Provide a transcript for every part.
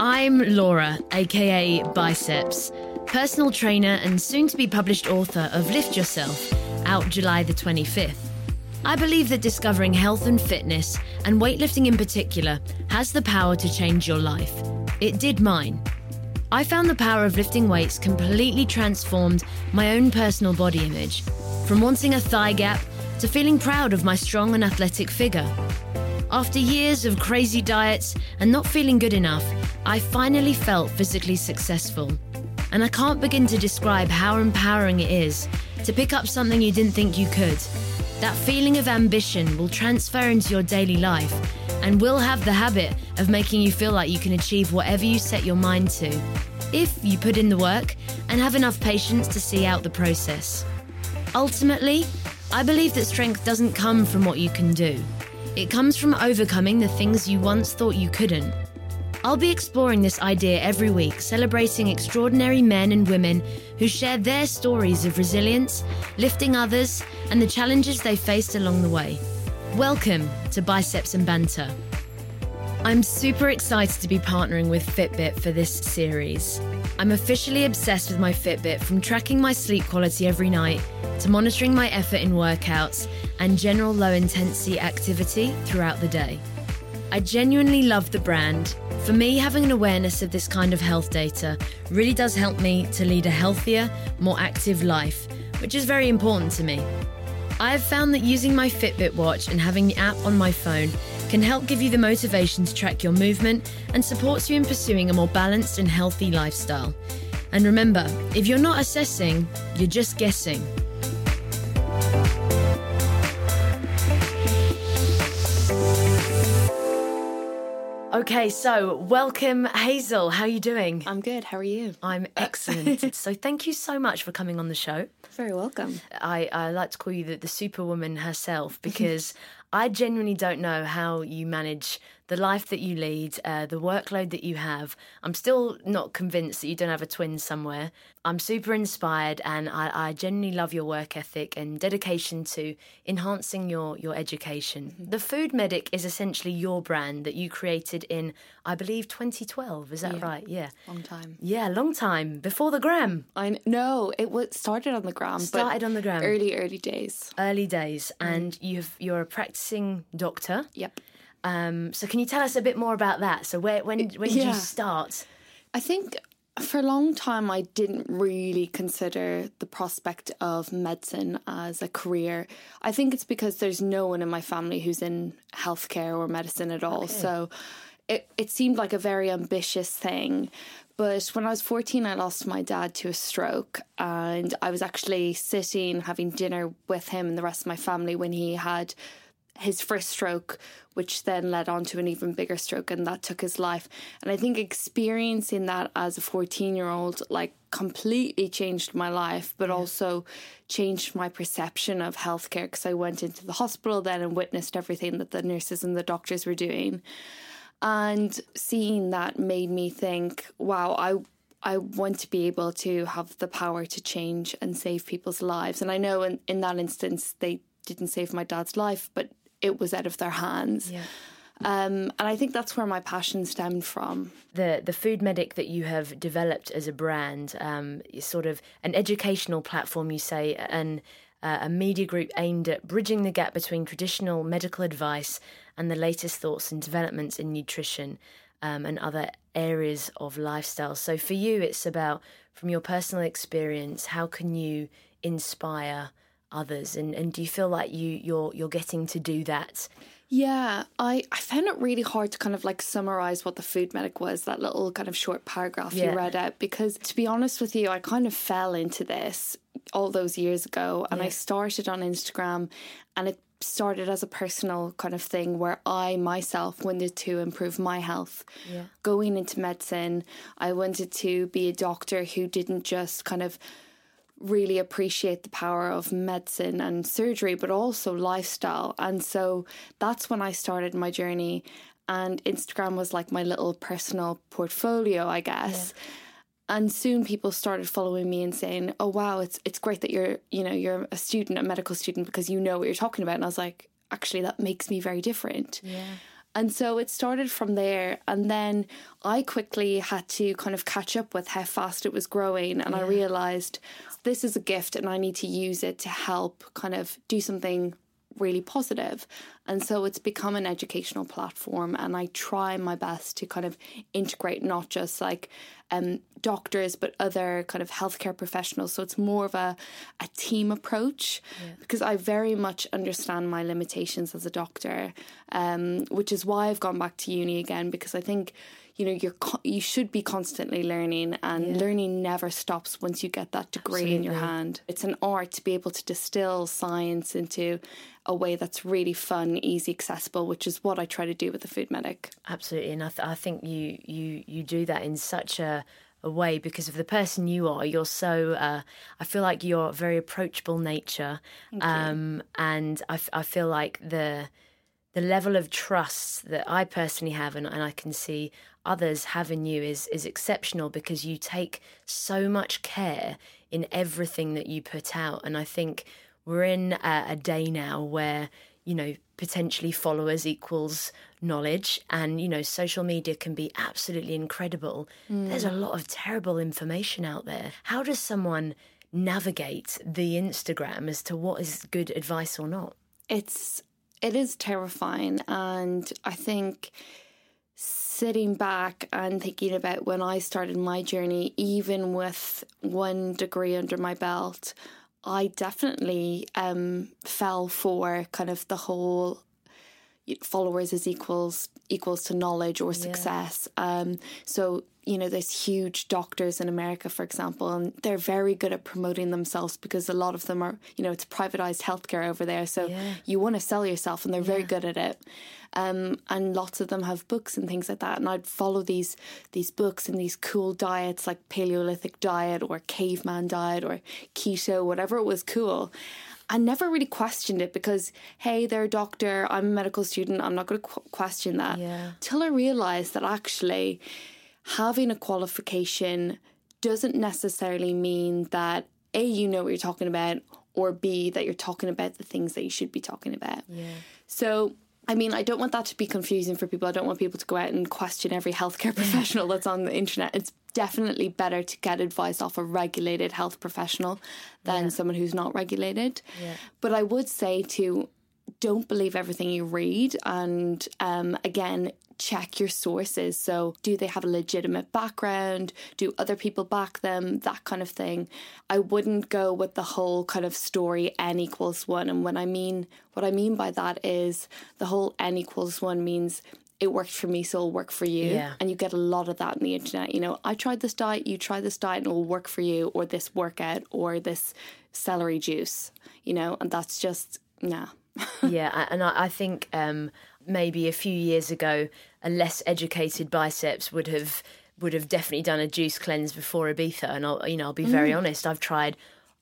I'm Laura, aka Biceps, personal trainer and soon to be published author of Lift Yourself, out July the 25th. I believe that discovering health and fitness, and weightlifting in particular, has the power to change your life. It did mine. I found the power of lifting weights completely transformed my own personal body image, from wanting a thigh gap to feeling proud of my strong and athletic figure. After years of crazy diets and not feeling good enough, I finally felt physically successful. And I can't begin to describe how empowering it is to pick up something you didn't think you could. That feeling of ambition will transfer into your daily life and will have the habit of making you feel like you can achieve whatever you set your mind to, if you put in the work and have enough patience to see out the process. Ultimately, I believe that strength doesn't come from what you can do. It comes from overcoming the things you once thought you couldn't. I'll be exploring this idea every week, celebrating extraordinary men and women who share their stories of resilience, lifting others, and the challenges they faced along the way. Welcome to Biceps and Banter. I'm super excited to be partnering with Fitbit for this series. I'm officially obsessed with my Fitbit from tracking my sleep quality every night to monitoring my effort in workouts and general low intensity activity throughout the day. I genuinely love the brand. For me, having an awareness of this kind of health data really does help me to lead a healthier, more active life, which is very important to me. I have found that using my Fitbit watch and having the app on my phone can help give you the motivation to track your movement and supports you in pursuing a more balanced and healthy lifestyle. And remember, if you're not assessing, you're just guessing. Okay, so welcome, Hazel. How are you doing? I'm good. How are you? I'm excellent. so thank you so much for coming on the show. Very welcome. I, I like to call you the, the superwoman herself because I genuinely don't know how you manage the life that you lead, uh, the workload that you have. I'm still not convinced that you don't have a twin somewhere. I'm super inspired, and I, I genuinely love your work ethic and dedication to enhancing your your education. Mm-hmm. The Food Medic is essentially your brand that you created in, I believe, 2012. Is that yeah. right? Yeah, long time. Yeah, long time before the gram. I no, it was started on the gram. Started on the gram. Early, early days. Early days, mm. and you've you're a practicing doctor. Yep. Um, so can you tell us a bit more about that? So where when when did yeah. you start? I think for a long time I didn't really consider the prospect of medicine as a career. I think it's because there's no one in my family who's in healthcare or medicine at all. Okay. So it it seemed like a very ambitious thing. But when I was 14, I lost my dad to a stroke. And I was actually sitting having dinner with him and the rest of my family when he had his first stroke, which then led on to an even bigger stroke, and that took his life. And I think experiencing that as a 14 year old, like, completely changed my life, but yeah. also changed my perception of healthcare because I went into the hospital then and witnessed everything that the nurses and the doctors were doing. And seeing that made me think, wow, I I want to be able to have the power to change and save people's lives. And I know in, in that instance they didn't save my dad's life, but it was out of their hands. Yeah. Um, and I think that's where my passion stemmed from. The the food medic that you have developed as a brand um, is sort of an educational platform, you say, and uh, a media group aimed at bridging the gap between traditional medical advice and the latest thoughts and developments in nutrition um, and other areas of lifestyle. So for you, it's about from your personal experience, how can you inspire others and, and do you feel like you you're you're getting to do that yeah i i found it really hard to kind of like summarize what the food medic was that little kind of short paragraph yeah. you read out because to be honest with you i kind of fell into this all those years ago and yeah. i started on instagram and it started as a personal kind of thing where I myself wanted to improve my health. Yeah. Going into medicine, I wanted to be a doctor who didn't just kind of really appreciate the power of medicine and surgery, but also lifestyle. And so that's when I started my journey. And Instagram was like my little personal portfolio, I guess. Yeah. And soon people started following me and saying, "Oh wow, it's it's great that you're you know you're a student, a medical student, because you know what you're talking about." And I was like, actually, that makes me very different. Yeah. And so it started from there. And then I quickly had to kind of catch up with how fast it was growing. And yeah. I realized this is a gift and I need to use it to help kind of do something really positive. And so it's become an educational platform. And I try my best to kind of integrate not just like um, doctors, but other kind of healthcare professionals. So it's more of a, a team approach yeah. because I very much understand my limitations as a doctor, um, which is why I've gone back to uni again because I think you know you're you should be constantly learning and yeah. learning never stops once you get that degree Absolutely. in your hand it's an art to be able to distill science into a way that's really fun easy accessible which is what I try to do with the food medic Absolutely and I, th- I think you you you do that in such a a way because of the person you are. You're so, uh, I feel like you're very approachable nature. Um, and I, f- I feel like the, the level of trust that I personally have and, and I can see others have in you is is exceptional because you take so much care in everything that you put out. And I think we're in a, a day now where you know potentially followers equals knowledge. And you know social media can be absolutely incredible. Mm. there's a lot of terrible information out there. How does someone navigate the instagram as to what is good advice or not? It's it is terrifying. And i think sitting back and thinking about when I started my journey, even with one degree under my belt, I definitely um, fell for kind of the whole followers is equals equals to knowledge or success. Yeah. Um, so you know, there's huge doctors in America, for example, and they're very good at promoting themselves because a lot of them are, you know, it's privatized healthcare over there. So yeah. you want to sell yourself, and they're yeah. very good at it. Um, and lots of them have books and things like that. And I'd follow these these books and these cool diets like Paleolithic diet or caveman diet or keto, whatever it was cool. I never really questioned it because, hey, they're a doctor, I'm a medical student, I'm not going to qu- question that. Yeah. Till I realized that actually having a qualification doesn't necessarily mean that A, you know what you're talking about, or B, that you're talking about the things that you should be talking about. Yeah. So I mean, I don't want that to be confusing for people. I don't want people to go out and question every healthcare professional that's on the internet. It's definitely better to get advice off a regulated health professional than yeah. someone who's not regulated. Yeah. But I would say to don't believe everything you read and um, again check your sources. So, do they have a legitimate background? Do other people back them? That kind of thing. I wouldn't go with the whole kind of story n equals one. And when I mean, what I mean by that is the whole n equals one means it worked for me, so it'll work for you. Yeah. And you get a lot of that on the internet. You know, I tried this diet, you try this diet, and it will work for you, or this workout, or this celery juice, you know, and that's just, nah. Yeah, and I, I think um, maybe a few years ago, a less educated biceps would have would have definitely done a juice cleanse before Ibiza. And I'll you know I'll be very mm. honest. I've tried.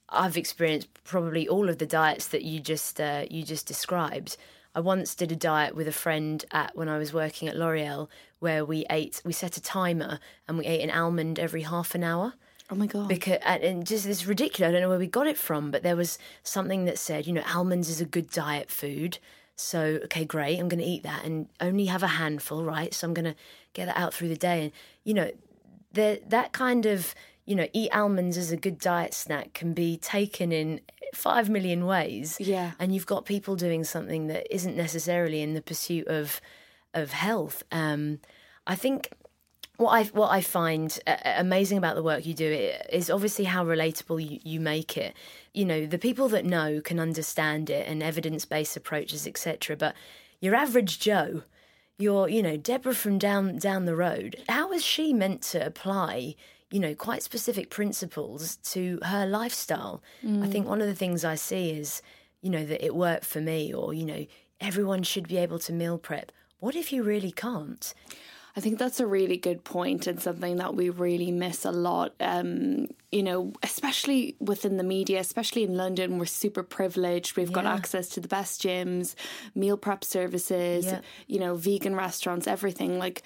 I've experienced probably all of the diets that you just uh, you just described. I once did a diet with a friend at when I was working at L'Oreal where we ate we set a timer and we ate an almond every half an hour. Oh my god! Because and just this ridiculous. I don't know where we got it from, but there was something that said, you know, almonds is a good diet food. So, okay, great, I'm going to eat that and only have a handful, right? So I'm going to get that out through the day. And, you know, the, that kind of, you know, eat almonds as a good diet snack can be taken in five million ways. Yeah. And you've got people doing something that isn't necessarily in the pursuit of, of health. Um, I think what I what I find uh, amazing about the work you do is obviously how relatable you, you make it. You know, the people that know can understand it and evidence based approaches, etc. But your average Joe, your you know Deborah from down down the road, how is she meant to apply? You know, quite specific principles to her lifestyle. Mm. I think one of the things I see is, you know, that it worked for me, or you know, everyone should be able to meal prep. What if you really can't? I think that's a really good point and something that we really miss a lot. Um, you know, especially within the media, especially in London, we're super privileged. We've yeah. got access to the best gyms, meal prep services, yeah. you know, vegan restaurants, everything. Like,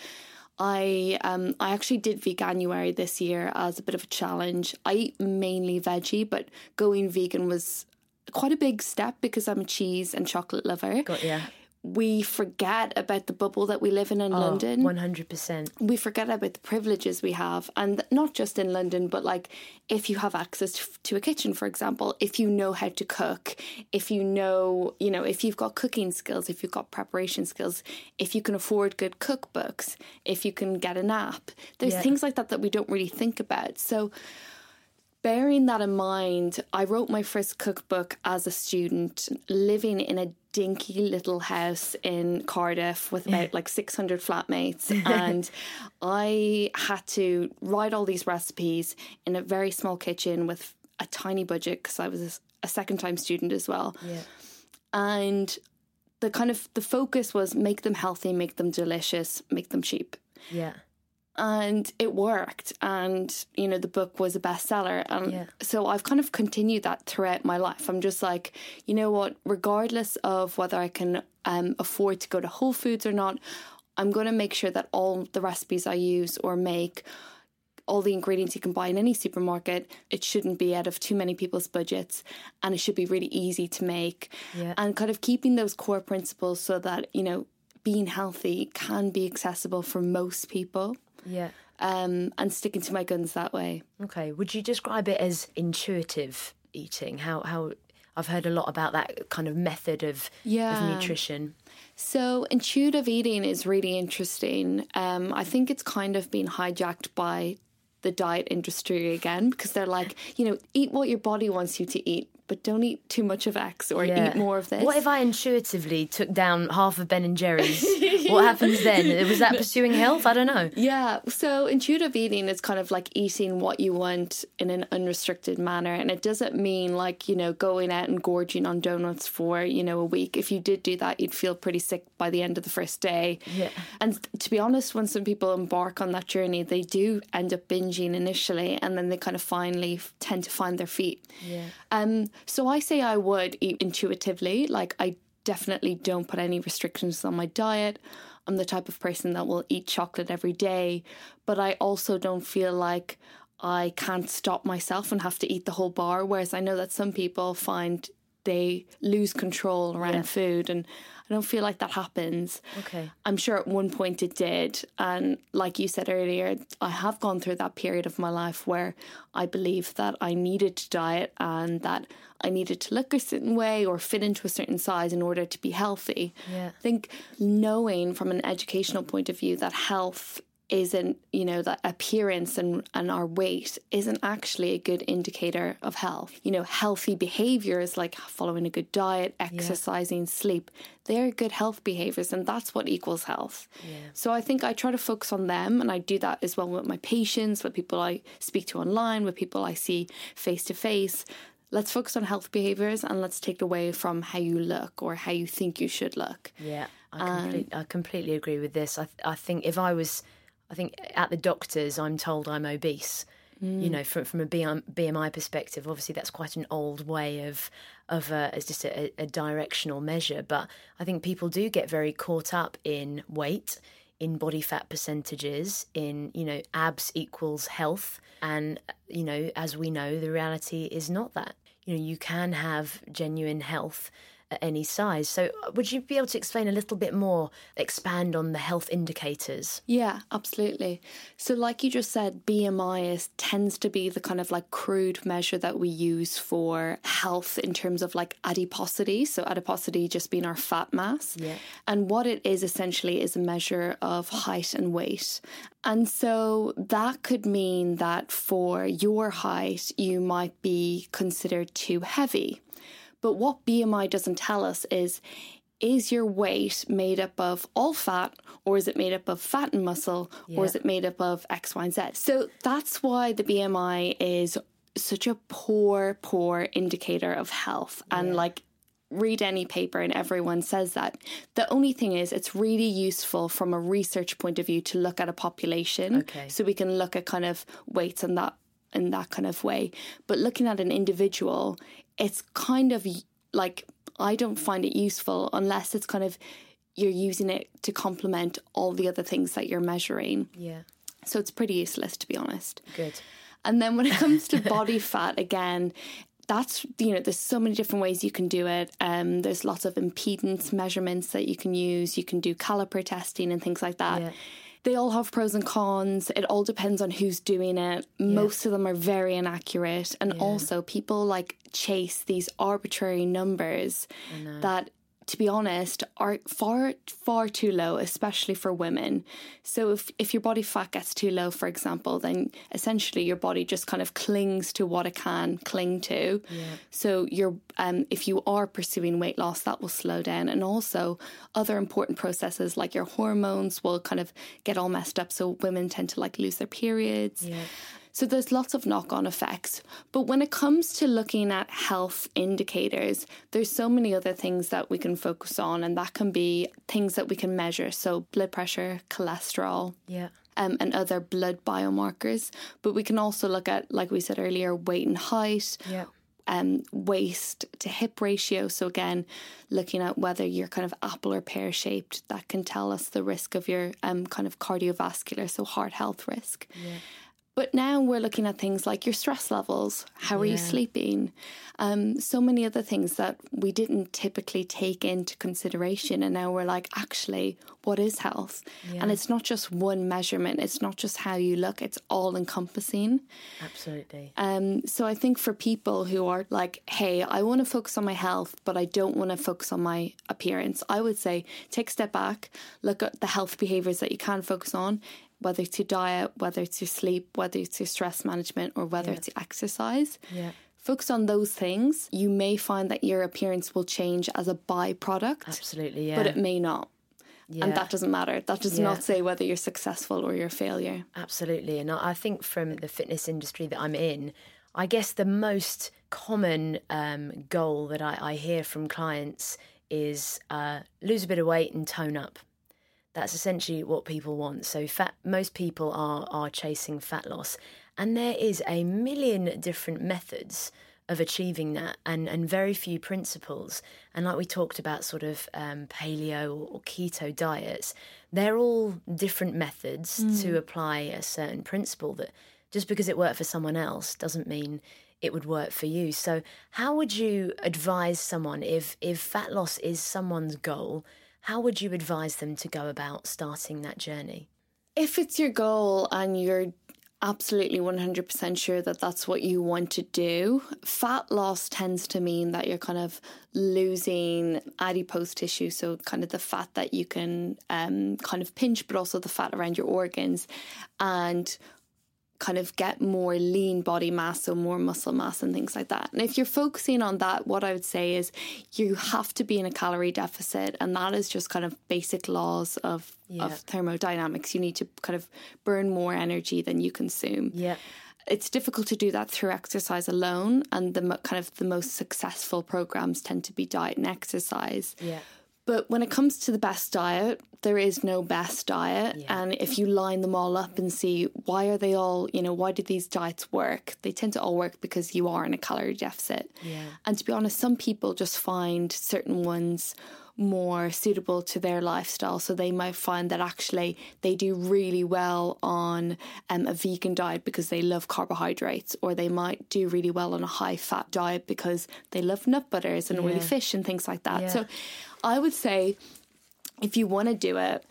I um I actually did veganuary this year as a bit of a challenge. I eat mainly veggie, but going vegan was quite a big step because I'm a cheese and chocolate lover. Got yeah we forget about the bubble that we live in in Oh, London. 100%. we forget about the privileges we have and not just in london but like if you have access to, a kitchen for example if you know how to cook if you know you know if you've got cooking skills if you've got preparation skills if you can afford good cookbooks if you can get an app there's Yeah. things like that that we don't really think about so bearing that in mind, I wrote my first cookbook as a student, living in a dinky little house in Cardiff with about like 600 flatmates. And I had to write all these recipes in a very small kitchen with a tiny budget because I was a, a second time student as well. Yeah. And the kind of the focus was make them healthy, make them delicious, make them cheap Yeah. And it worked. And you know the book was a bestseller. And Yeah. so i've kind of continued that throughout my life. I'm just like you know what? Regardless of whether i can um, afford to go to whole foods or not i'm going to make sure that all the recipes i use or make all the ingredients you can buy in any supermarket it shouldn't be out of too many people's budgets and it should be really easy to make. Yeah. and kind of keeping those core principles so that you know being healthy can be accessible for most people Yeah. um, and sticking to my guns that way. Okay. Would you describe it as intuitive eating? How how I've heard a lot about that kind of method of Yeah. of nutrition. So, intuitive eating is really interesting. Um, I think it's kind of been hijacked by the diet industry again because they're like, you know, eat what your body wants you to eat, but don't eat too much of X or Yeah. eat more of this. What if I intuitively took down half of Ben and Jerry's? what happens then? Was that pursuing health? I don't know. Yeah, so intuitive eating is kind of like eating what you want in an unrestricted manner. And it doesn't mean like, you know, going out and gorging on donuts for, you know, a week. If you did do that, you'd feel pretty sick by the end of the first day. Yeah. And to be honest, when some people embark on that journey, they do end up binging initially and then they kind of finally tend to find their feet. Yeah. Um, so I say I would eat intuitively. Like I definitely don't put any restrictions on my diet. I'm the type of person that will eat chocolate every day, but I also don't feel like I can't stop myself and have to eat the whole bar. Whereas I know that some people find they lose control around Yeah. food, and I don't feel like that happens. Okay. I'm sure at one point it did. And like you said earlier, I have gone through that period of my life where I believed that I needed to diet and that I needed to look a certain way or fit into a certain size in order to be healthy. Yeah. I think knowing from an educational point of view that health isn't, you know, that appearance and, and our weight isn't actually a good indicator of health. You know, healthy behaviors like following a good diet, exercising, sleep, they're good health behaviors and that's what equals health. So I think I try to focus on them and I do that as well with my patients, with people I speak to online, with people I see face to face. Let's focus on health behaviors and let's take away from how you look or how you think you should look. Yeah, I, um, complete, I completely agree with this. I, th- I think if I was, I think at the doctors, I'm told I'm obese. You know, from from a BMI perspective, obviously that's quite an old way of of uh, as just a, a directional measure. But I think people do get very caught up in weight, in body fat percentages, in you know abs equals health, and you know as we know, the reality is not that. You know, you can have genuine health at any size. So, uh, would you be able to explain a little bit more, expand on the health indicators? Yeah, absolutely. So, like you just said, BMI is tends to be the kind of like crude measure that we use for health in terms of like adiposity. So, adiposity just being our fat mass. Yeah. And what it is essentially is a measure of height and weight. And so that could mean that for your height, you might be considered too heavy. But what BMI doesn't tell us is is your weight made up of all fat or is it made up of fat and muscle or is it made up of X, Y, and Z? So that's why the BMI is such a poor, poor indicator of health. And like, read any paper and everyone says that. The only thing is, it's really useful from a research point of view to look at a population. Okay. So we can look at kind of weights and that in that kind of way. But looking at an individual, it's kind of like I don't find it useful unless it's kind of you're using it to complement all the other things that you're measuring. Yeah, So it's pretty useless to be honest. good. And then when it comes to body fat, again, that's you know there's so many different ways you can do it um, there's lots of impedance measurements that you can use you can do caliper testing and things like that Yeah. They all have pros and cons. It all depends on who's doing it. Most of them are very inaccurate. And also people like chase these arbitrary numbers that to be honest, are far far too low, especially for women. So if if your body fat gets too low, for example, then essentially your body just kind of clings to what it can cling to. Yeah. So you're um, if you are pursuing weight loss, that will slow down, and also other important processes like your hormones will kind of get all messed up. So women tend to like lose their periods. So there's lots of knock on effects. But when it comes to looking at health indicators, there's so many other things that we can focus on, and that can be things that we can measure. So blood pressure, cholesterol. Yeah. Um, and other blood biomarkers. But we can also look at, like we said earlier, weight and height, Yeah. um, waist to hip ratio. So again, looking at whether you're kind of apple or pear shaped, that can tell us the risk of your um, kind of cardiovascular, so heart health risk. But now we're looking at things like your stress levels. How are you sleeping? Um, so many other things that we didn't typically take into consideration. And now we're like, actually, what is health? And it's not just one measurement, it's not just how you look, it's all encompassing. Absolutely. Um, so I think for people who are like, hey, I want to focus on my health, but I don't want to focus on my appearance, I would say take a step back, look at the health behaviors that you can focus on, whether it's your diet, whether it's your sleep, whether it's your stress management, or whether it's your exercise. Yeah. Focus on those things. You may find that your appearance will change as a byproduct, Absolutely. Yeah. but it may not. yeah. And that doesn't matter. That does Yeah. not say whether you're successful or you're a failure. Absolutely. And I I think from the fitness industry that I'm in, I guess the most common um, goal that I, I hear from clients is uh, lose a bit of weight and tone up. That's essentially what people want. So fat, most people are are chasing fat loss, and there is a million different methods of achieving that, and and very few principles. And like we talked about, sort of um, paleo or, or keto diets, they're all different methods to apply a certain principle. That just because it worked for someone else doesn't mean it would work for you. So, how would you advise someone if if fat loss is someone's goal? How would you advise them to go about starting that journey? if it's your goal and you're absolutely 100% sure that that's what you want to do, fat loss tends to mean that you're kind of losing adipose tissue, so kind of the fat that you can um, kind of pinch, but also the fat around your organs, and kind of get more lean body mass, so more muscle mass and things like that. And if you're focusing on that, what I would say is you have to be in a calorie deficit, and that is just kind of basic laws of Yeah. of thermodynamics. You need to kind of burn more energy than you consume. Yeah. It's difficult to do that through exercise alone, and the mo- kind of the most successful programs tend to be diet and exercise. Yeah. But when it comes to the best diet, there is no best diet. Yeah. And if you line them all up and see why are they all, you know, why do these diets work? They tend to all work because you are in a calorie deficit. Yeah. And to be honest, some people just find certain ones more suitable to their lifestyle. So they might find that actually they do really well on um, a vegan diet because they love carbohydrates, or they might do really well on a high fat diet because they love nut butters and oily fish and things like that. Yeah. So I would say if you want to do it,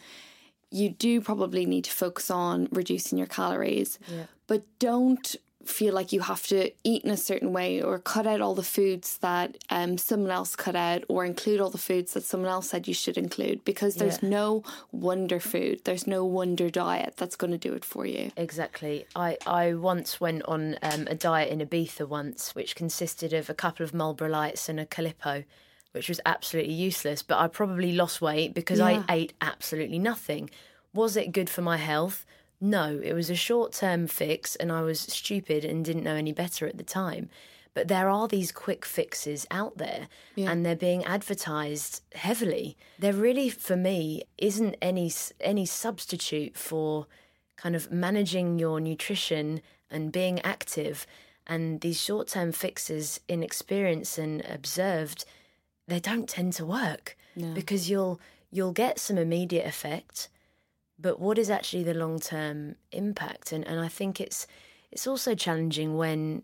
you do probably need to focus on reducing your calories, Yeah. but don't feel like you have to eat in a certain way or cut out all the foods that um, someone else cut out or include all the foods that someone else said you should include because there's Yeah. no wonder food, there's no wonder diet that's going to do it for you. Exactly. I, I once went on um, a diet in Ibiza once, which consisted of a couple of Marlboro Lights and a Calippo, which was absolutely useless. But I probably lost weight because Yeah. I ate absolutely nothing. Was it good for my health? No, it was a short term fix, and I was stupid and didn't know any better at the time. But there are these quick fixes out there, and they're being advertised heavily. There really, for me, isn't any any substitute for kind of managing your nutrition and being active. And these short term fixes, in experience and observed, they don't tend to work because you'll you'll get some immediate effect, but what is actually the long term impact? And and I think it's it's also challenging when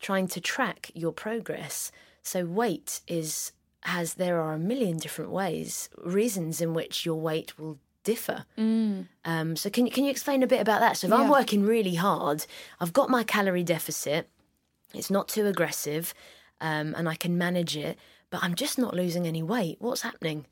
trying to track your progress. So weight is has there are a million different ways, reasons in which your weight will differ. Mm. Um, so can can you explain a bit about that? So if I'm working really hard, I've got my calorie deficit. It's not too aggressive, um, and I can manage it, but I'm just not losing any weight. What's happening?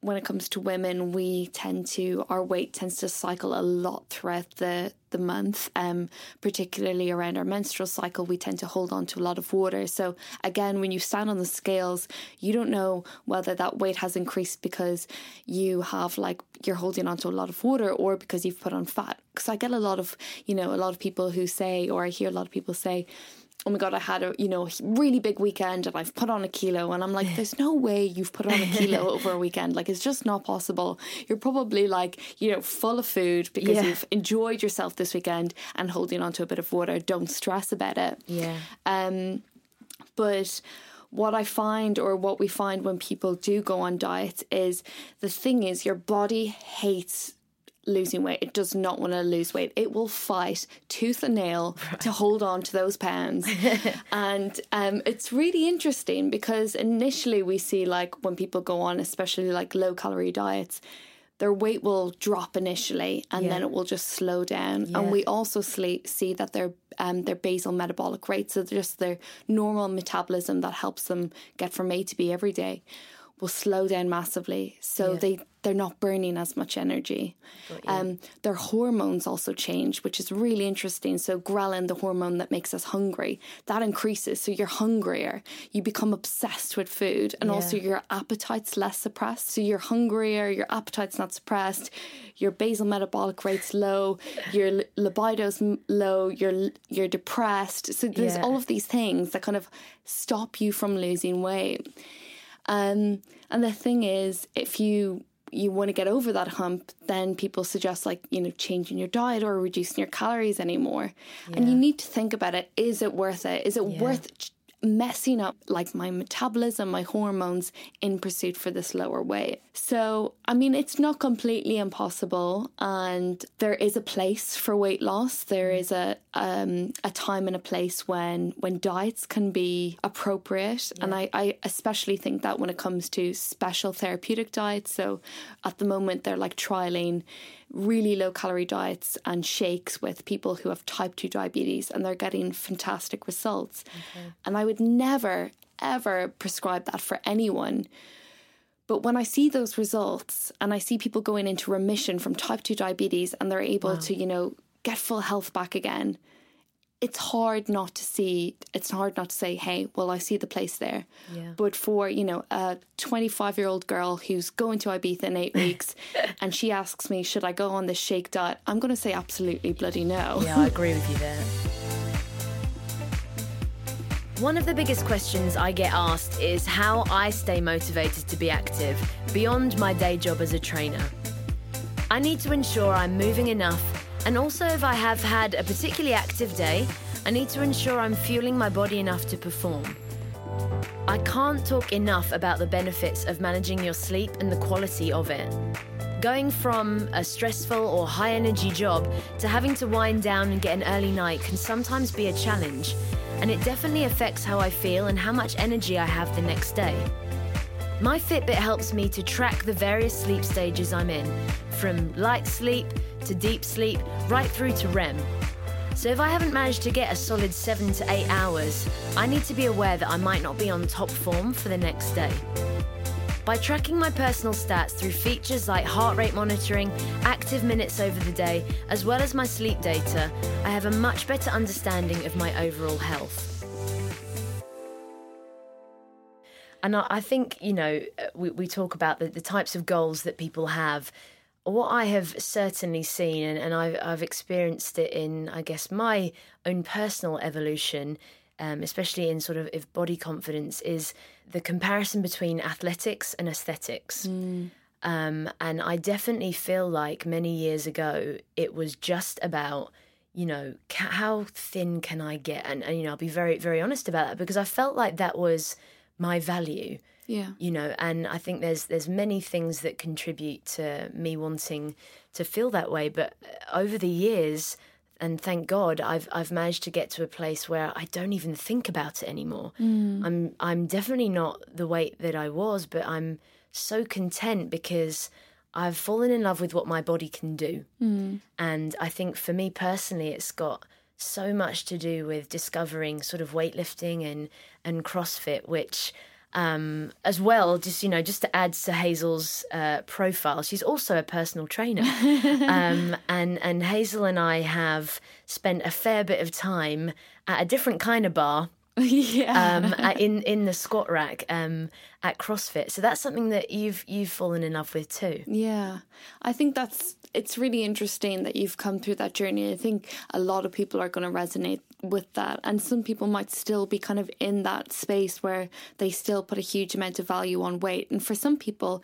When it comes to women, we tend to our weight tends to cycle a lot throughout the the month. Um, particularly around our menstrual cycle, we tend to hold on to a lot of water. So again, when you stand on the scales, you don't know whether that weight has increased because you have like you're holding on to a lot of water or because you've put on fat. Because I get a lot of you know a lot of people who say, or I hear a lot of people say. Oh my god! I had a you know really big weekend and I've put on a kilo and I'm like, there's no way you've put on a kilo over a weekend. Like it's just not possible. You're probably like you know full of food because Yeah. you've enjoyed yourself this weekend and holding on to a bit of water. Don't stress about it. Yeah. Um, but what I find, or what we find when people do go on diets, is the thing is your body hates losing weight. It does not want to lose weight. It will fight tooth and nail to hold on to those pounds. and um, it's really interesting because initially we see like when people go on, especially like low calorie diets. Their weight will drop initially, and Yeah. then it will just slow down. Yeah. And we also see that their um, their basal metabolic rate, so just their normal metabolism that helps them get from A to B every day, will slow down massively. So Yeah. they they're not burning as much energy. Um, their hormones also change, which is really interesting. So ghrelin, the hormone that makes us hungry, that increases. So you're hungrier. You become obsessed with food, and also your appetite's less suppressed. So you're hungrier. Your appetite's not suppressed. Your basal metabolic rate's low. Your libido's low. You're you're depressed. So there's Yeah. all of these things that kind of stop you from losing weight. Um, and the thing is, if you you want to get over that hump, then people suggest like you know changing your diet or reducing your calories anymore. And you need to think about it: is it worth it? Is it worth messing up like my metabolism, my hormones in pursuit for this lower weight? So, I mean, it's not completely impossible, and there is a place for weight loss. There is a um, a time and a place when when diets can be appropriate, and I, I especially think that when it comes to special therapeutic diets. So, at the moment, they're like trialing really low calorie diets and shakes with people who have type 2 diabetes and they're getting fantastic results. And I would never, ever prescribe that for anyone. But when I see those results and I see people going into remission from type 2 diabetes and they're able to, you know, get full health back again, it's hard not to see, it's hard not to say, hey, well, I see the place there. Yeah. But for, you know, a 25 year old girl who's going to Ibiza in eight weeks and she asks me, should I go on this shake diet? I'm going to say absolutely bloody no. Yeah, I agree with you there. One of the biggest questions I get asked is how I stay motivated to be active beyond my day job as a trainer. I need to ensure I'm moving enough, and also if I have had a particularly active day, I need to ensure I'm fueling my body enough to perform. I can't talk enough about the benefits of managing your sleep and the quality of it. Going from a stressful or high energy job to having to wind down and get an early night can sometimes be a challenge, and it definitely affects how I feel and how much energy I have the next day. My Fitbit helps me to track the various sleep stages I'm in, from light sleep to deep sleep, right through to REM. So if I haven't managed to get a solid seven to eight hours, I need to be aware that I might not be on top form for the next day. By tracking my personal stats through features like heart rate monitoring, active minutes over the day, as well as my sleep data, I have a much better understanding of my overall health. And I think, you know, we, we talk about the, the types of goals that people have. What I have certainly seen, and, and I've, I've experienced it in, I guess, my own personal evolution, um, especially in sort of if body confidence, is the comparison between athletics and aesthetics. Um, and I definitely feel like many years ago, it was just about, you know, ca- how thin can I get? And, and, you know, I'll be very, very honest about that because I felt like that was my value Yeah. you know and i think there's there's many things that contribute to me wanting to feel that way but uh, over the years and thank God I've I've managed to get to a place where I don't even think about it anymore. Mm. I'm I'm definitely not the weight that I was, but I'm so content because I've fallen in love with what my body can do. Mm. And I think for me personally it's got so much to do with discovering sort of weightlifting and and CrossFit, which um, as well, just you know, just to add to Hazel's uh, profile, she's also a personal trainer, um, and and Hazel and I have spent a fair bit of time at a different kind of bar yeah. um, at- in in the squat rack um, at CrossFit. So that's something that you've you've fallen in love with too. Yeah, I think that's it's really interesting that you've come through that journey. I think a lot of people are going to resonate with that, and some people might still be kind of in that space where they still put a huge amount of value on weight, and for some people.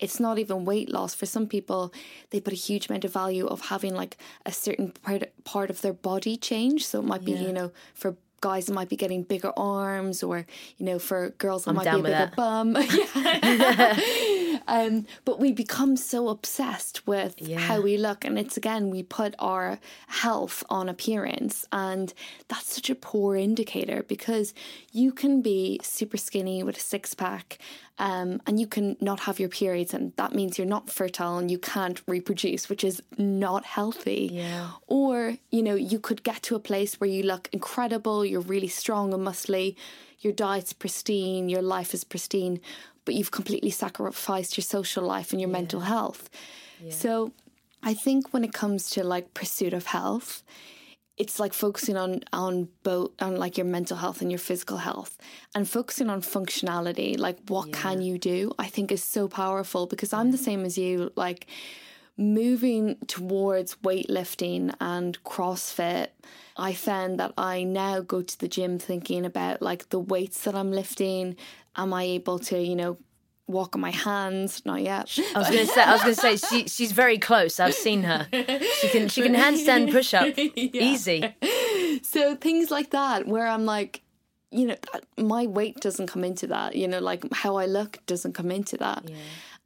It's not even weight loss. For some people, they put a huge amount of value of having like a certain part, part of their body change. So it might be, you know, for guys might be getting bigger arms or you know for girls it might be a bigger that. bum um, but we become so obsessed with how we look. And it's again we put our health on appearance. And that's such a poor indicator because you can be super skinny with a six pack um, and you can not have your periods. And that means you're not fertile and you can't reproduce which is not healthy. Yeah. or you know you could get to a place where you look incredible you're really strong and muscly your diet's pristine your life is pristine but you've completely sacrificed your social life and your mental health. So i think when it comes to like pursuit of health it's like focusing on on both on like your mental health and your physical health and focusing on functionality like what can you do i think is so powerful because i'm the same as you like moving towards weightlifting and CrossFit, I found that I now go to the gym thinking about like the weights that I'm lifting. Am I able to, you know, walk on my hands? Not yet. I was gonna say, I was gonna say, she, she's very close. I've seen her. She can she can handstand push up easy. So things like that, where I'm like, you know, that, my weight doesn't come into that. You know, like how I look doesn't come into that.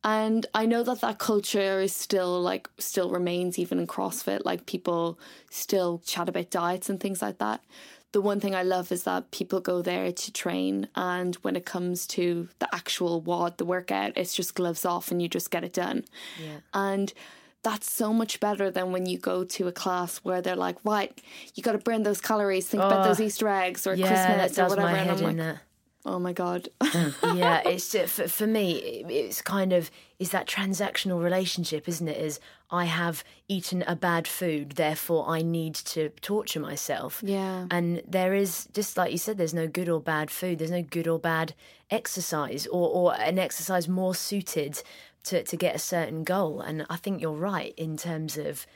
And I know that that culture is still like still remains even in CrossFit. Like people still chat about diets and things like that. The one thing I love is that people go there to train, and when it comes to the actual WOD, the workout, it's just gloves off and you just get it done. Yeah. And that's so much better than when you go to a class where they're like, right, you got to burn those calories, think about those Easter eggs or Yeah, Christmas or whatever. my and head I'm like. Oh my God. Mm, yeah, it's for, for me. It's kind of is that transactional relationship, isn't it? Is I have eaten a bad food, therefore I need to torture myself. Yeah. and there is just like you said, there's no good or bad food. There's no good or bad exercise, or or an exercise more suited to to get a certain goal. And I think you're right in terms of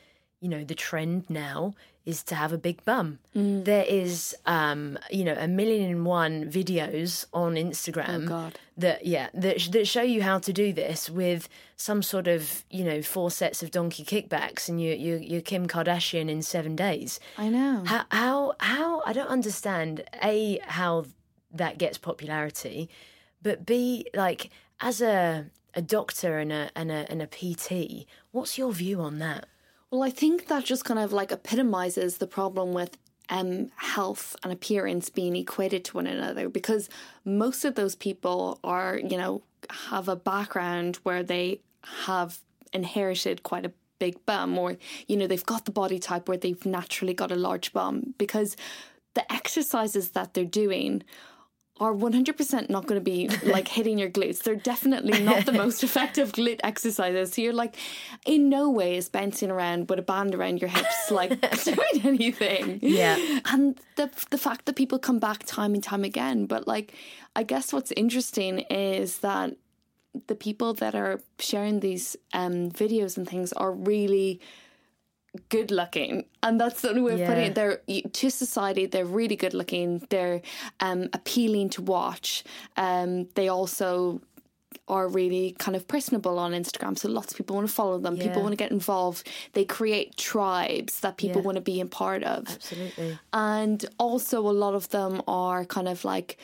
you know the trend now is to have a big bum there is um you know a million and one videos on instagram Oh, God. that yeah that, that show you how to do this with some sort of you know four sets of donkey kickbacks and you you you're kim kardashian in seven days I know. how how how i don't understand a how that gets popularity but b like as a a doctor and a and a and a pt what's your view on that Well, I think that just kind of like epitomizes the problem with um, health and appearance being equated to one another because most of those people are, you know, have a background where they have inherited quite a big bum or, you know, they've got the body type where they've naturally got a large bum because the exercises that they're doing are 100% not going to be like hitting your glutes. They're definitely not the most effective glute exercises. So you're like, in no way is bouncing around with a band around your hips like doing anything. Yeah. And the the fact that people come back time and time again, but like, I guess what's interesting is that the people that are sharing these um, videos and things are really good looking and that's the only way of putting it. They're to society they're really good looking they're um, appealing to watch. Um, they also are really kind of personable on Instagram so lots of people want to follow them. People want to get involved. They create tribes that people Yeah. want to be a part of. Absolutely. And also a lot of them are kind of like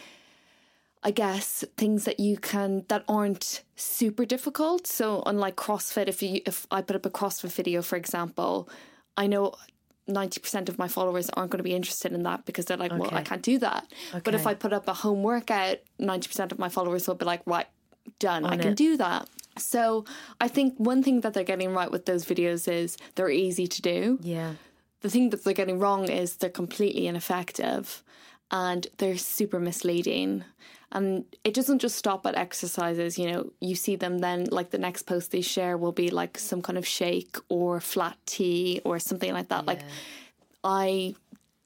I guess things that you can that aren't super difficult. So unlike CrossFit, if you if I put up a CrossFit video, for example, I know 90% of my followers aren't going to be interested in that because they're like, well, I can't do that. But if I put up a home workout, 90% of my followers will be like, right, done. I On can it. do that. So I think one thing that they're getting right with those videos is they're easy to do. Yeah. The thing that they're getting wrong is they're completely ineffective and they're super misleading. And it doesn't just stop at exercises, you know, you see them then like the next post they share will be like some kind of shake or flat tea or something like that. Like I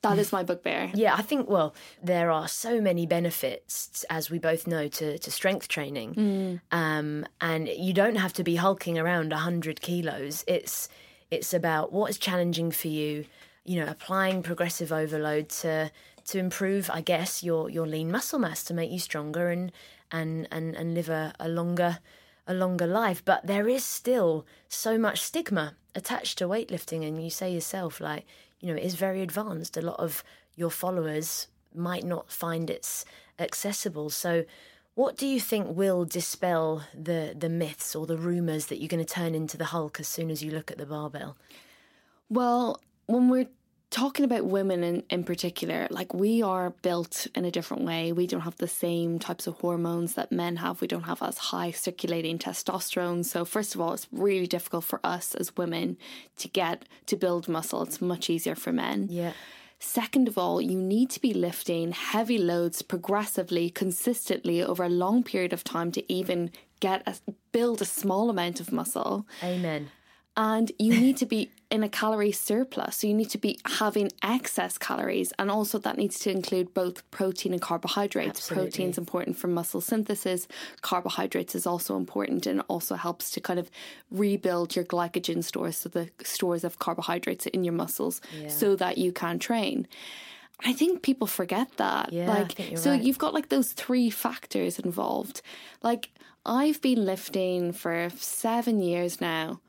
that is my bugbear. Yeah, I think, well, there are so many benefits, as we both know, to, to strength training. Um, and you don't have to be hulking around 100 kilos. It's, it's about what is challenging for you, you know, applying progressive overload to, to improve, I guess, your, your lean muscle mass to make you stronger and, and, and, and live a, a longer a longer life. But there is still so much stigma attached to weightlifting, and you say yourself, like, you know, it is very advanced. A lot of your followers might not find it's accessible. So, what do you think will dispel the the myths or the rumors that you're going to turn into the Hulk as soon as you look at the barbell? Well, when we're talking about women in, in particular, like we are built in a different way. We don't have the same types of hormones that men have. We don't have as high circulating testosterone. So, first of all, it's really difficult for us as women to get to build muscle. It's much easier for men. Yeah. Second of all, you need to be lifting heavy loads progressively, consistently over a long period of time to even get a, build a small amount of muscle Amen. and you need to be in a calorie surplus. So you need to be having excess calories, and also that needs to include both protein and carbohydrates. Absolutely. Protein's important for muscle synthesis. Carbohydrates is also important and also helps to kind of rebuild your glycogen stores, so the stores of carbohydrates in your muscles, so that you can train. I think people forget that. Yeah, like so right. you've got like those three factors involved. Like I've been lifting for 7 years now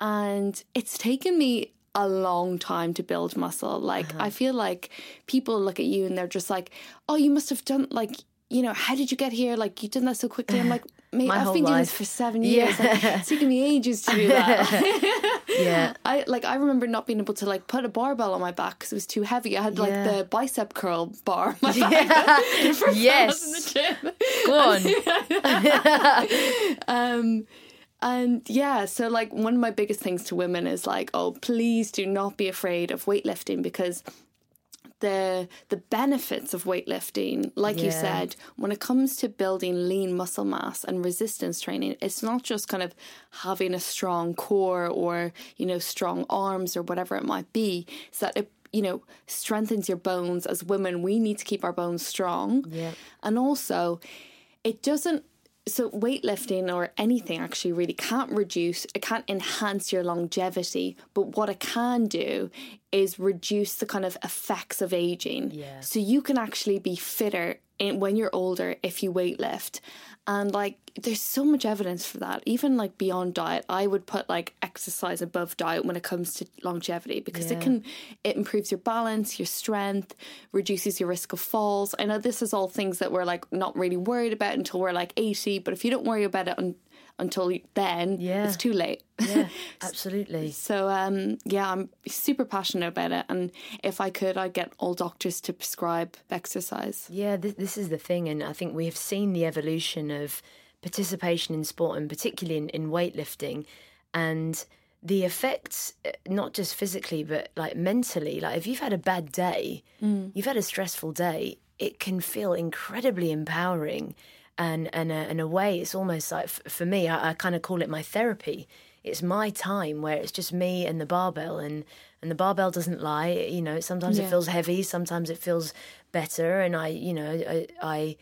and it's taken me a long time to build muscle. Like Uh-huh. I feel like people look at you and they're just like, "Oh, you must have done like, you know, how did you get here? Like you done that so quickly." I'm like, "Mate, I've been doing this for 7 years. Like, Yeah. it's taken me ages to do that." Yeah. I like I remember not being able to like put a barbell on my back because it was too heavy. I had like Yeah. the bicep curl bar on my back. Yeah. First time I was yes. in the gym. Go on. Um, and yeah, so like one of my biggest things to women is like, oh, please do not be afraid of weightlifting because the the benefits of weightlifting, like you said, when it comes to building lean muscle mass and resistance training, it's not just kind of having a strong core or you know strong arms or whatever it might be. It's that it you know strengthens your bones. As women, we need to keep our bones strong, Yeah. and also it doesn't so weightlifting or anything actually really can't reduce it can't enhance your longevity but what it can do is reduce the kind of effects of aging Yeah. so you can actually be fitter in, when you're older if you weightlift and like there's so much evidence for that even like beyond diet i would put like exercise above diet when it comes to longevity because Yeah. it can it improves your balance your strength reduces your risk of falls i know this is all things that we're like not really worried about until we're like 80 but if you don't worry about it un- until then Yeah. it's too late Yeah. Absolutely. so um, yeah, I'm super passionate about it, and if I could, I'd get all doctors to prescribe exercise. Yeah, this, this is the thing, and I think we have seen the evolution of participation in sport, and particularly in, in weightlifting, and the effects, uh, not just physically, but like mentally. Like if you've had a bad day, you've had a stressful day, it can feel incredibly empowering, and and uh, in a way, it's almost like f- for me, I, I kind of call it my therapy. It's my time where it's just me and the barbell, and and the barbell doesn't lie. You know, sometimes it feels heavy, sometimes it feels better, and I, you know, I, I,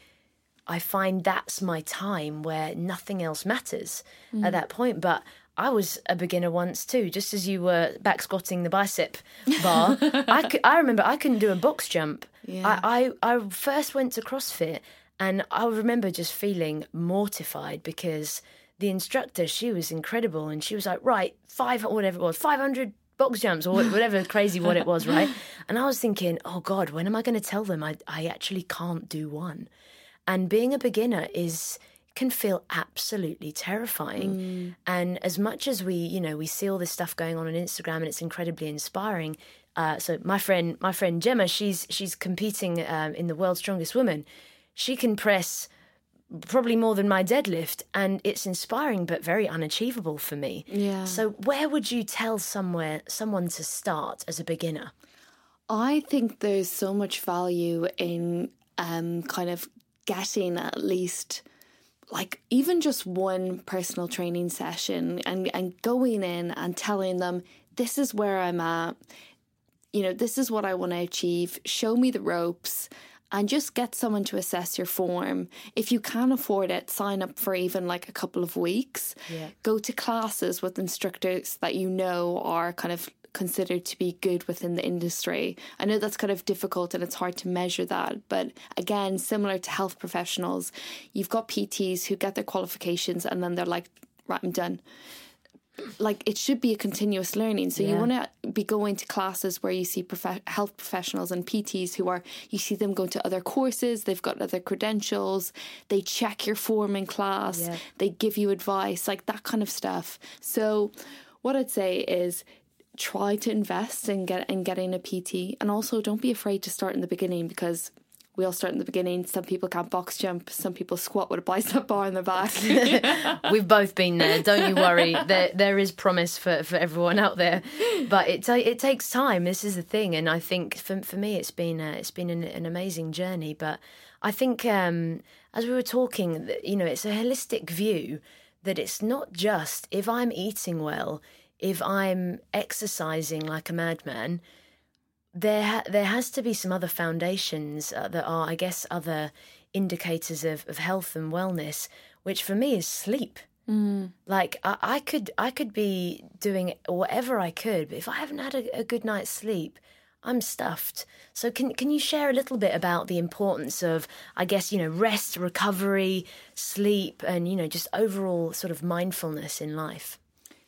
I find that's my time where nothing else matters at that point. But I was a beginner once too, just as you were back squatting the bicep bar. I, I remember I couldn't do a box jump. Yeah. I, I, I first went to CrossFit and I remember just feeling mortified because the instructor, she was incredible and she was like, right, five, whatever it was, 500 box jumps or whatever crazy what it was, right? And I was thinking, oh God, when am I going to tell them I, I actually can't do one? And being a beginner is can feel absolutely terrifying. And as much as we, you know, we see all this stuff going on on Instagram and it's incredibly inspiring, Uh, so my friend, my friend Gemma, she's she's competing um, in the World's Strongest Woman. She can press probably more than my deadlift and it's inspiring but very unachievable for me. Yeah. So where would you tell somewhere someone to start as a beginner? I think there's so much value in um, kind of getting at least like even just one personal training session and, and going in and telling them this is where I'm at, you know, this is what I want to achieve, show me the ropes and just get someone to assess your form. If you can afford it, sign up for even like a couple of weeks. Yeah. Go to classes with instructors that you know are kind of considered to be good within the industry. I know that's kind of difficult and it's hard to measure that, but again, similar to health professionals, you've got PTs who get their qualifications and then they're like, right, I'm done like it should be a continuous learning. So Yeah. you want to be going to classes where you see prof- health professionals and PTs who are you see them going to other courses. They've got other credentials. They check your form in class. Yeah. They give you advice, like that kind of stuff. So what I'd say is try to invest in get in getting a PT, and also don't be afraid to start in the beginning because. We all start in the beginning. Some people can't box jump. Some people squat with a bicep bar in their back. We've both been there. Don't you worry. There, there is promise for, for everyone out there, but it ta- it takes time. This is the thing, and I think for for me, it's been uh, it's been an, an amazing journey. But I think um, as we were talking, you know, it's a holistic view that it's not just if I'm eating well, if I'm exercising like a madman. There, there has to be some other foundations uh, that are, I guess, other indicators of, of health and wellness, which for me is sleep. Like I, I could I could be doing whatever I could, but if I haven't had a, a good night's sleep, I'm stuffed. So can can you share a little bit about the importance of I guess you know rest, recovery, sleep, and you know just overall sort of mindfulness in life?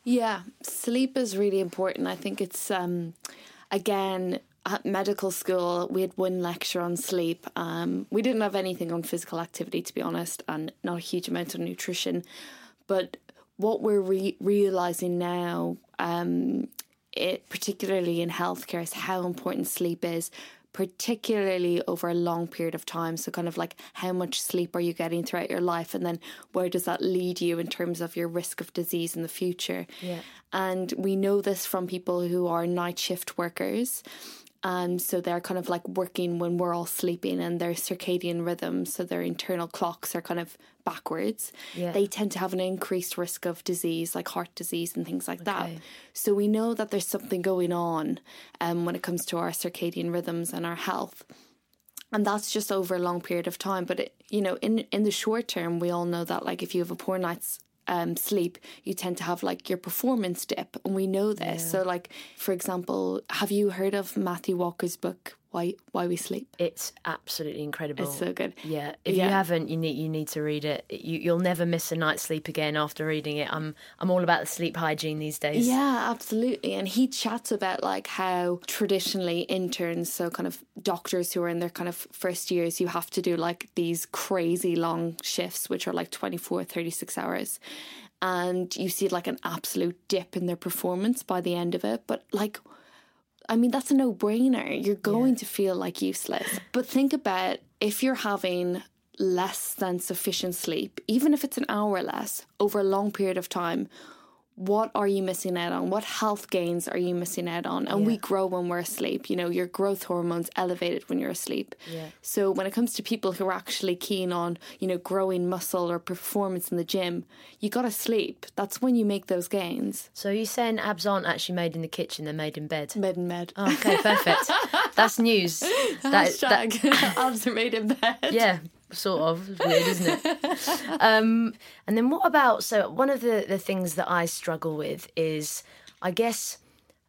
Yeah, sleep is really important. I think it's um again at medical school we had one lecture on sleep. Um we didn't have anything on physical activity to be honest and not a huge amount of nutrition. But what we're re- realizing now um it particularly in healthcare is how important sleep is particularly over a long period of time so kind of like how much sleep are you getting throughout your life and then where does that lead you in terms of your risk of disease in the future Yeah. and we know this from people who are night shift workers and so they're kind of like working when we're all sleeping and their circadian rhythms so their internal clocks are kind of backwards. Yeah. they tend to have an increased risk of disease like heart disease and things like that. So we know that there's something going on um, when it comes to our circadian rhythms and our health. And that's just over a long period of time but it, you know in in the short term we all know that like if you have a poor night's um, sleep you tend to have like your performance dip and we know this. So like for example have you heard of matthew walker's book why why we sleep It's absolutely incredible. it's so good Yeah, if Yeah. you haven't, you need you need to read it. You, you'll never miss a night's sleep again after reading it. I'm I'm all about the sleep hygiene these days. Yeah, absolutely. And he chats about like how traditionally interns, so kind of doctors who are in their kind of first years, you have to do like these crazy long shifts, which are like 24, 36 hours. And you see like an absolute dip in their performance by the end of it. But like, I mean, that's a no brainer. You're going to feel like useless. But think about if you're having less than sufficient sleep, even if it's an hour less over a long period of time, what are you missing out on? What health gains are you missing out on? And we grow when we're asleep. You know, your growth hormones elevated when you're asleep. Yeah. So when it comes to people who are actually keen on, you know, growing muscle or performance in the gym, you got to sleep. That's when you make those gains. So you're saying abs aren't actually made in the kitchen; they're made in bed. Med and med. Oh, okay, perfect. That's news. That, that, abs are made in bed. yeah, sort of. Weird, isn't it? Um, and then what about? So one of the the things that I struggle with is, I guess.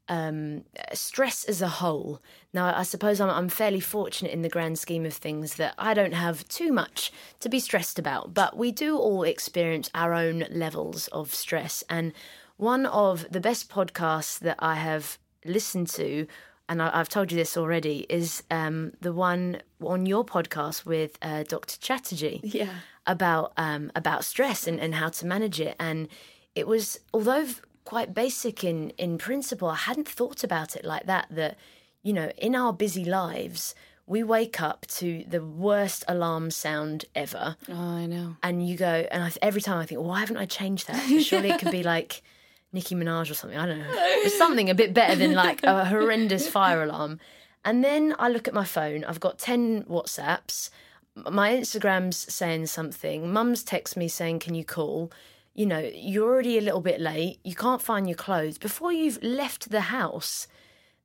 Um, stress as a whole. Now, I suppose I'm, I'm fairly fortunate in the grand scheme of things that I don't have too much to be stressed about, but we do all experience our own levels of stress. And one of the best podcasts that I have listened to, and I, I've told you this already, is um, the one on your podcast with uh, Dr. Chatterjee Yeah. about um, about stress and, and how to manage it. And it was, although quite basic in in principle, I hadn't thought about it like that. That you know, in our busy lives, we wake up to the worst alarm sound ever. Oh, I know. And you go, and I, every time I think, well, why haven't I changed that? Surely it could be like Nicki Minaj or something. I don't know. It's something a bit better than like a horrendous fire alarm. And then I look at my phone. I've got 10 WhatsApps. My Instagram's saying something. Mum's text me saying, can you call? You know, you're already a little bit late. You can't find your clothes. Before you've left the house,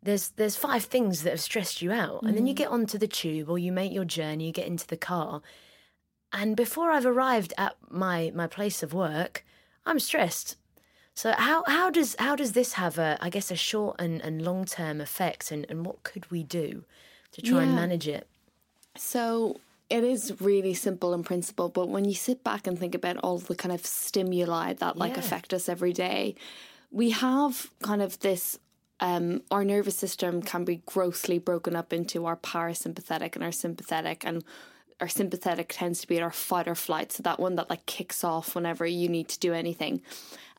there's there's five things that have stressed you out and then you mm. get onto the tube or you make your journey you get into the car and before i've arrived at my my place of work i'm stressed so how how does how does this have a i guess a short and, and long term effect and, and what could we do to try and manage it So it is really simple in principle, but when you sit back and think about all the kind of stimuli that like Yeah. affect us every day, we have kind of this um, our nervous system can be grossly broken up into our parasympathetic and our sympathetic and our sympathetic tends to be our fight or flight so that one that like kicks off whenever you need to do anything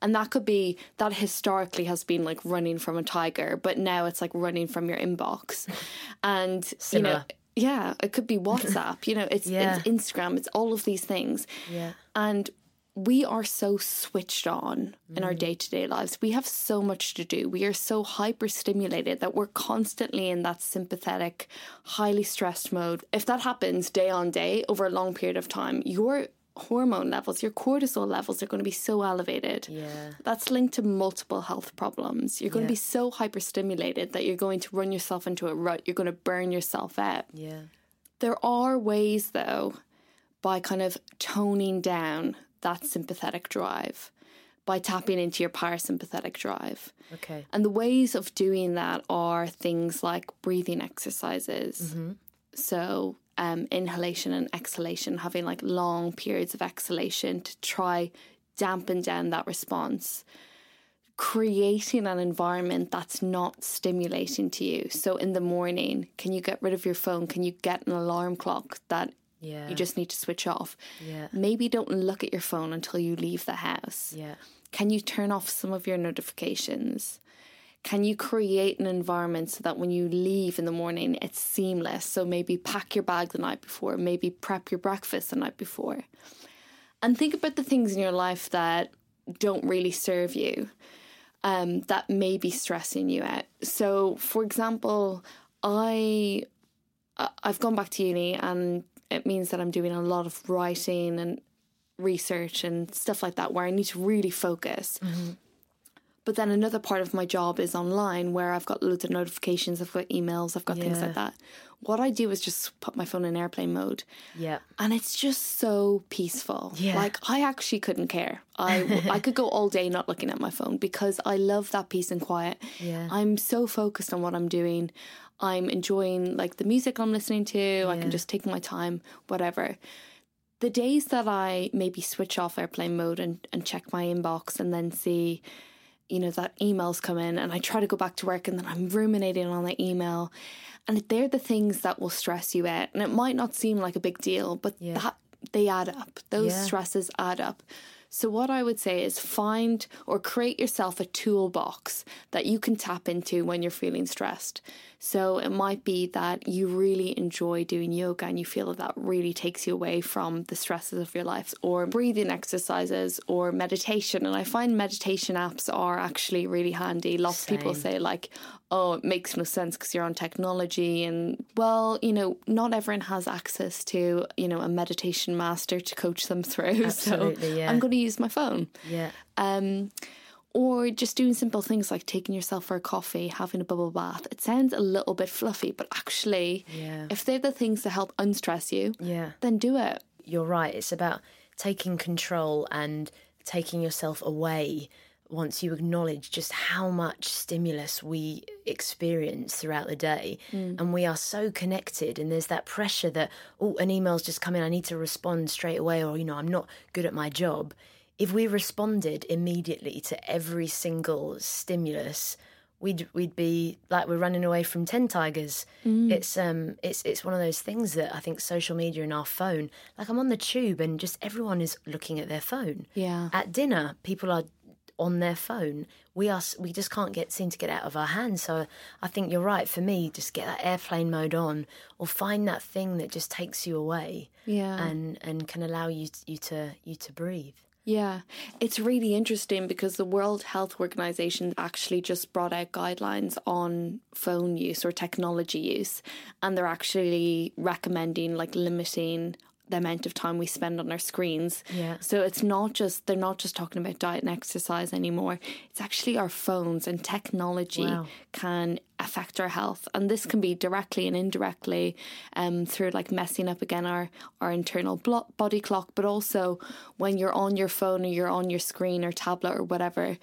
and that could be that historically has been like running from a tiger but now it's like running from your inbox and you know yeah it could be whatsapp you know it's, Yeah. it's instagram it's all of these things Yeah. and we are so switched on in Mm. our day to day lives. We have so much to do. We are so hyper stimulated that we're constantly in that sympathetic, highly stressed mode. If that happens day on day over a long period of time, your hormone levels, your cortisol levels are going to be so elevated. Yeah. That's linked to multiple health problems. You're going to be so hyperstimulated that you're going to run yourself into a rut. You're going to burn yourself out. yeah There are ways, though, by kind of toning down that sympathetic drive, by tapping into your parasympathetic drive. okay And the ways of doing that are things like breathing exercises. So, um, inhalation and exhalation, having like long periods of exhalation to try dampen down that response. Creating an environment that's not stimulating to you. So, in the morning, can you get rid of your phone? Can you get an alarm clock that yeah you just need to switch off? yeah Maybe don't look at your phone until you leave the house. yeah Can you turn off some of your notifications? Can you create an environment so that when you leave in the morning, it's seamless? So maybe pack your bag the night before, maybe prep your breakfast the night before. And think about the things in your life that don't really serve you, um, that may be stressing you out. So, for example, I I- I've gone back to uni, and it means that I'm doing a lot of writing and research and stuff like that, where I need to really focus. But then another part of my job is online where I've got loads of notifications, I've got emails, I've got things like that. What I do is just put my phone in airplane mode yeah and it's just so peaceful. Yeah. Like I actually couldn't care. I I could go all day not looking at my phone because I love that peace and quiet. Yeah. I'm so focused on what I'm doing. I'm enjoying like the music I'm listening to. I can just take my time, whatever. The days that I maybe switch off airplane mode and, and check my inbox and then see, you know, that emails come in and I try to go back to work and then I'm ruminating on that email. And they're the things that will stress you out. And it might not seem like a big deal, but Yeah. that they add up. Those Yeah. stresses add up. So what I would say is find or create yourself a toolbox that you can tap into when you're feeling stressed. So it might be that you really enjoy doing yoga and you feel that that really takes you away from the stresses of your life or breathing exercises or meditation. And I find meditation apps are actually really handy. Lots of people say like oh it makes no sense because you're on technology. And well you know not everyone has access to you know a meditation master to coach them through. Absolutely, so yeah. i'm going to use my phone. Yeah. Um or just doing simple things like taking yourself for a coffee having a bubble bath it sounds a little bit fluffy but actually Yeah. if they're the things that help unstress you yeah then do it you're right. It's about taking control and taking yourself away once you acknowledge just how much stimulus we experience throughout the day. Mm. And we are so connected, and there's that pressure that, oh, an email's just come in, I need to respond straight away, or, you know, I'm not good at my job. If we responded immediately to every single stimulus, we'd we'd be like we're running away from ten tigers. It's um it's it's one of those things that I think social media and our phone. Like I'm on the tube and just everyone is looking at their phone. Yeah. At dinner, people are on their phone. We are we just can't get seem to get out of our hands. So I think you're right. For me, just get that airplane mode on, or find that thing that just takes you away, Yeah. and and can allow you you to you to breathe. Yeah, it's really interesting because the World Health Organization actually just brought out guidelines on phone use or technology use, and they're actually recommending like limiting the amount of time we spend on our screens. Yeah. So it's not just they're not just talking about diet and exercise anymore. It's actually our phones and technology Wow. can affect our health, and this can be directly and indirectly um, through like messing up again our our internal body clock, but also when you're on your phone or you're on your screen or tablet or whatever.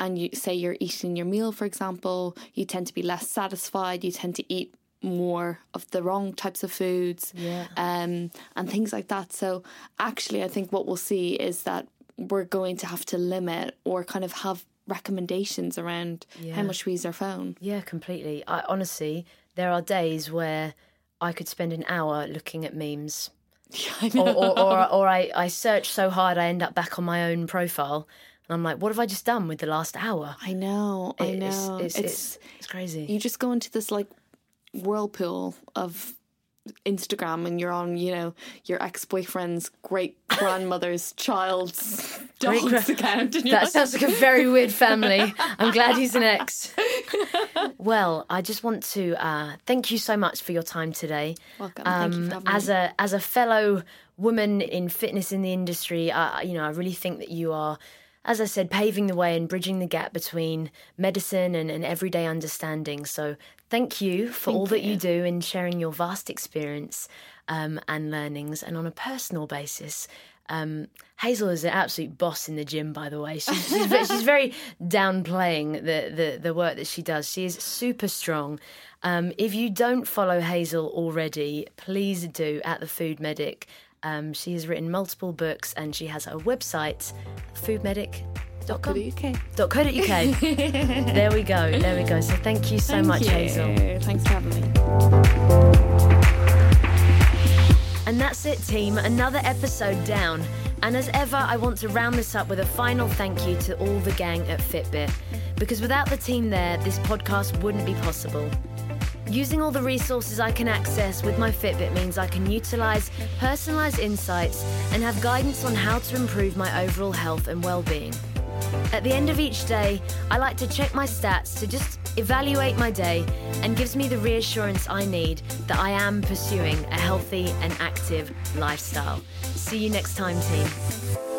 And you say you're eating your meal, for example, you tend to be less satisfied. You tend to eat more of the wrong types of foods, Yeah. um, and things like that. So, actually, I think what we'll see is that we're going to have to limit or kind of have recommendations around Yeah. how much we use our phone. Yeah, completely. I honestly, there are days where I could spend an hour looking at memes. or, or, or, or I, I search so hard I end up back on my own profile and I'm like, what have I just done with the last hour? I know, I It's- know. It's, It's, it's, it's crazy. you just go into this like whirlpool of Instagram and you're on, you know, your ex boyfriend's great grandmother's child's dog's gra- account. That like, sounds like a very weird family. I'm glad he's an ex. Well, I just want to uh, thank you so much for your time today. Welcome. Thank you for having Um, as me. a as a fellow woman in fitness in the industry, I, you know, I really think that you are, as I said, paving the way and bridging the gap between medicine and, and everyday understanding. So, thank you for all that you. you. do in sharing your vast experience um, and learnings. And on a personal basis, um, Hazel is an absolute boss in the gym. By the way, she's she's, she's very downplaying the, the the work that she does. She is super strong. Um, if you don't follow Hazel already, please do at the Food Medic. Um, she has written multiple books and she has a website, foodmedic.com. Okay. .co.uk. there we go. There we go. So thank you so Thank much, you. Hazel. Thanks for having me. And that's it, team. Another episode down. And as ever, I want to round this up with a final thank you to all the gang at Fitbit. Because without the team there, this podcast wouldn't be possible. Using all the resources I can access with my Fitbit means I can utilize personalized insights and have guidance on how to improve my overall health and well being. At the end of each day, I like to check my stats to just evaluate my day and gives me the reassurance I need that I am pursuing a healthy and active lifestyle. See you next time, team.